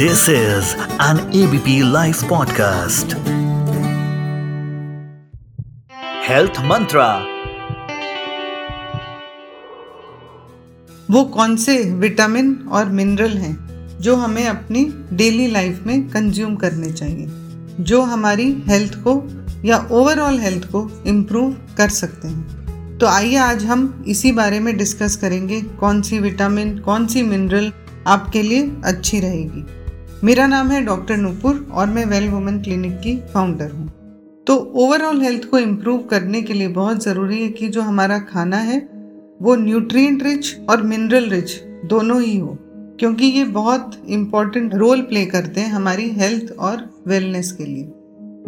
This is an ABP Life podcast. Health Mantra. वो कौन से विटामिन और मिनरल हैं जो हमें अपनी डेली लाइफ में कंज्यूम करने चाहिए, जो हमारी हेल्थ को या ओवरऑल हेल्थ को इम्प्रूव कर सकते हैं तो आइए आज हम इसी बारे में डिस्कस करेंगे, कौन सी विटामिन, कौन सी मिनरल आपके लिए अच्छी रहेगी मेरा नाम है डॉक्टर नूपुर और मैं वेल वुमेन क्लिनिक की फाउंडर हूँ। तो ओवरऑल हेल्थ को इम्प्रूव करने के लिए बहुत ज़रूरी है कि जो हमारा खाना है, वो न्यूट्रिएंट रिच और मिनरल रिच दोनों ही हो, क्योंकि ये बहुत इंपॉर्टेंट रोल प्ले करते हैं हमारी हेल्थ और वेलनेस के लिए।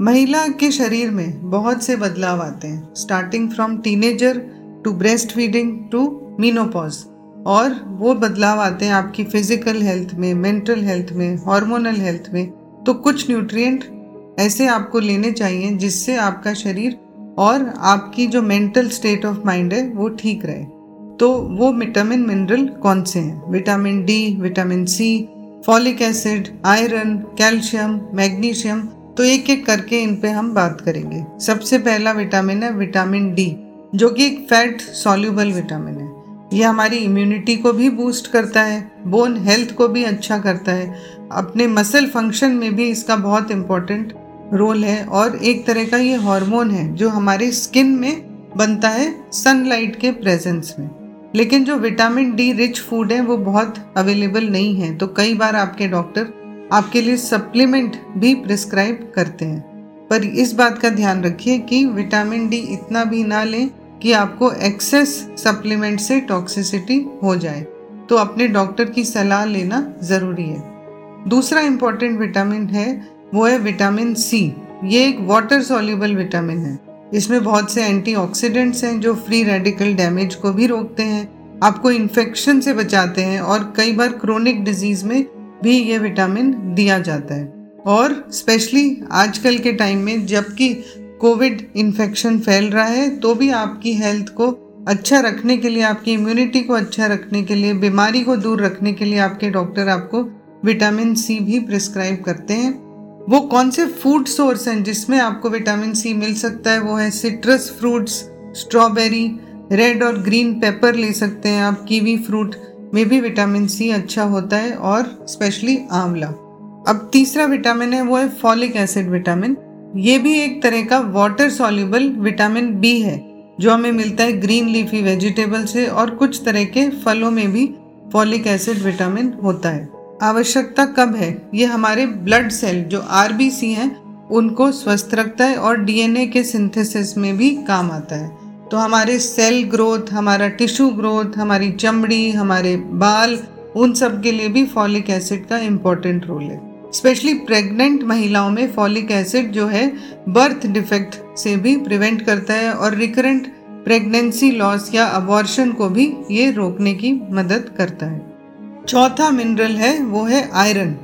महिला के शरीर में बहुत से बदलाव आते हैं starting from teenager to breastfeeding to menopause और वो बदलाव आते हैं आपकी फ़िज़िकल हेल्थ में मेंटल हेल्थ में हार्मोनल हेल्थ में। तो कुछ न्यूट्रिएंट ऐसे आपको लेने चाहिए जिससे आपका शरीर और आपकी जो मेंटल स्टेट ऑफ़ माइंड है, वो ठीक रहे। तो वो विटामिन मिनरल कौन से हैं? Vitamin D vitamin C folic acid iron calcium magnesium तो एक एक करके इन पे हम बात करेंगे। सबसे पहला विटामिन है विटामिन डी जो कि एक फैट सॉल्यूबल विटामिन है। ये हमारी इम्यूनिटी को भी बूस्ट करता है बोन हेल्थ को भी अच्छा करता है। अपने मसल फ़ंक्शन में भी इसका बहुत इम्पोर्टेंट रोल है और एक तरह का ये हार्मोन है जो हमारे स्किन में बनता है सनलाइट के प्रेजेंस में। लेकिन जो विटामिन डी रिच फ़ूड है, वो बहुत अवेलेबल नहीं है। तो कई बार आपके डॉक्टर आपके लिए सप्लीमेंट भी प्रिस्क्राइब करते हैं। पर इस बात का ध्यान रखिए कि विटामिन डी इतना भी ना लें कि आपको एक्सेस सप्लीमेंट से टॉक्सिसिटी हो जाए। तो अपने डॉक्टर की सलाह लेना ज़रूरी है। दूसरा इंपॉर्टेंट विटामिन है, वो है विटामिन सी ये एक वाटर सॉल्यूबल विटामिन है। इसमें बहुत से एंटीऑक्सीडेंट्स हैं जो फ्री रेडिकल डैमेज को भी रोकते हैं, आपको इन्फेक्शन से बचाते हैं और कई बार क्रोनिक डिज़ीज़ में भी ये विटामिन दिया जाता है। और स्पेशली आजकल के टाइम में जबकि कोविड इन्फेक्शन फैल रहा है तो भी आपकी हेल्थ को अच्छा रखने के लिए, आपकी इम्यूनिटी को अच्छा रखने के लिए, बीमारी को दूर रखने के लिए आपके डॉक्टर आपको विटामिन सी भी प्रिस्क्राइब करते हैं। वो कौन से फ़ूड सोर्स हैं जिसमें आपको विटामिन सी मिल सकता है? वो है सिट्रस फ्रूट्स स्ट्रॉबेरी रेड और ग्रीन पेपर ले सकते हैं आप। कीवी फ्रूट में भी विटामिन सी अच्छा होता है और स्पेशली आंवला। अब तीसरा विटामिन है, वो है फॉलिक एसिड विटामिन ये भी एक तरह का वाटर सॉल्यूबल विटामिन बी है, जो हमें मिलता है ग्रीन लीफी वेजिटेबल से और कुछ तरह के फलों में भी फॉलिक एसिड विटामिन होता है। आवश्यकता कब है? ये हमारे ब्लड सेल जो आरबीसी हैं, उनको स्वस्थ रखता है और डीएनए के सिंथेसिस में भी काम आता है। तो हमारे सेल ग्रोथ हमारा टिश्यू ग्रोथ हमारी चमड़ी, हमारे बाल, उन सब के लिए भी फॉलिक एसिड का इम्पोर्टेंट रोल है। स्पेशली प्रेग्नेंट महिलाओं में फॉलिक एसिड जो है बर्थ डिफेक्ट से भी प्रिवेंट करता है और रिकरेंट प्रेगनेंसी लॉस या अबॉर्शन को भी ये रोकने की मदद करता है। चौथा मिनरल है, वो है आयरन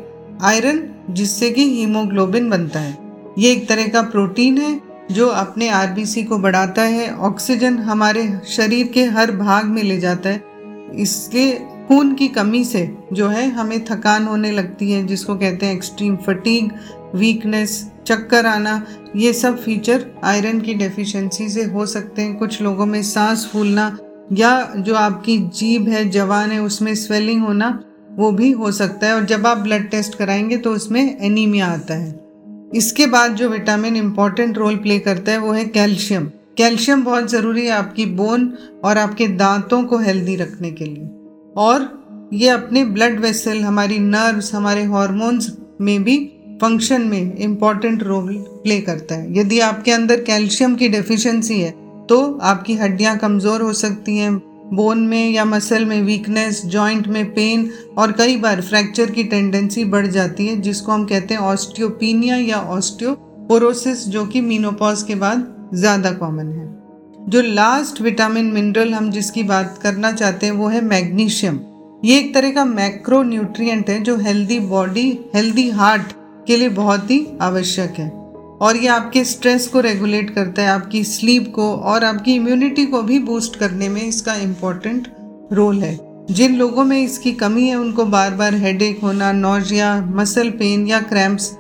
आयरन जिससे कि हीमोग्लोबिन बनता है। ये एक तरह का प्रोटीन है, जो अपने आरबीसी को बढ़ाता है ऑक्सीजन हमारे शरीर के हर भाग में ले जाता है। इसके खून की कमी से जो है हमें थकान होने लगती है, जिसको कहते हैं एक्सट्रीम फटीग वीकनेस चक्कर आना, ये सब फीचर आयरन की डेफिशिएंसी से हो सकते हैं। कुछ लोगों में सांस फूलना या जो आपकी जीभ है, जवान है, उसमें स्वेलिंग होना, वो भी हो सकता है। और जब आप ब्लड टेस्ट कराएँगे तो उसमें एनीमिया आता है। इसके बाद जो विटामिन इंपॉर्टेंट रोल प्ले करता है, वो है कैल्शियम कैल्शियम बहुत ज़रूरी है आपकी बोन और आपके दांतों को हेल्दी रखने के लिए। और ये अपने ब्लड वेसल हमारी नर्व्स हमारे हॉर्मोन्स में भी फ़ंक्शन में इंपॉर्टेंट रोल प्ले करता है। यदि आपके अंदर कैल्शियम की डेफिशिएंसी है तो आपकी हड्डियाँ कमज़ोर हो सकती हैं। बोन में या मसल में वीकनेस जॉइंट में पेन और कई बार फ्रैक्चर की टेंडेंसी बढ़ जाती है, जिसको हम कहते हैं ऑस्टियोपीनिया या ऑस्टियोपोरोसिस जो कि मीनोपॉज के बाद ज़्यादा कॉमन है। जो लास्ट विटामिन मिनरल हम जिसकी बात करना चाहते हैं, वो है मैग्नीशियम ये एक तरह का मैक्रो न्यूट्रिएंट है जो हेल्दी बॉडी हेल्दी हार्ट के लिए बहुत ही आवश्यक है। और ये आपके स्ट्रेस को रेगुलेट करता है, आपकी स्लीप को और आपकी इम्यूनिटी को भी बूस्ट करने में इसका इम्पोर्टेंट रोल है। जिन लोगों में इसकी कमी है, उनको बार बार हेडेक होना नोजिया मसल पेन या क्रैम्प्स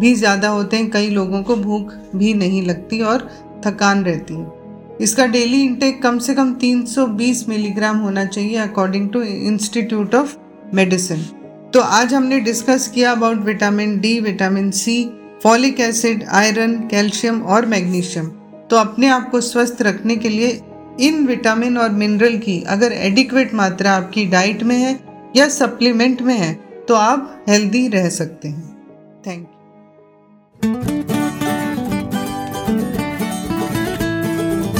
भी ज़्यादा होते हैं, कई लोगों को भूख भी नहीं लगती और थकान रहती है। इसका डेली इंटेक कम से कम 320 मिलीग्राम होना चाहिए according to institute of medicine तो आज हमने डिस्कस किया about vitamin D vitamin C folic acid iron calcium और मैग्नीशियम तो अपने आप को स्वस्थ रखने के लिए इन विटामिन और मिनरल की अगर एडिक्वेट मात्रा आपकी डाइट में है या सप्लीमेंट में है तो आप हेल्दी रह सकते हैं. Thank you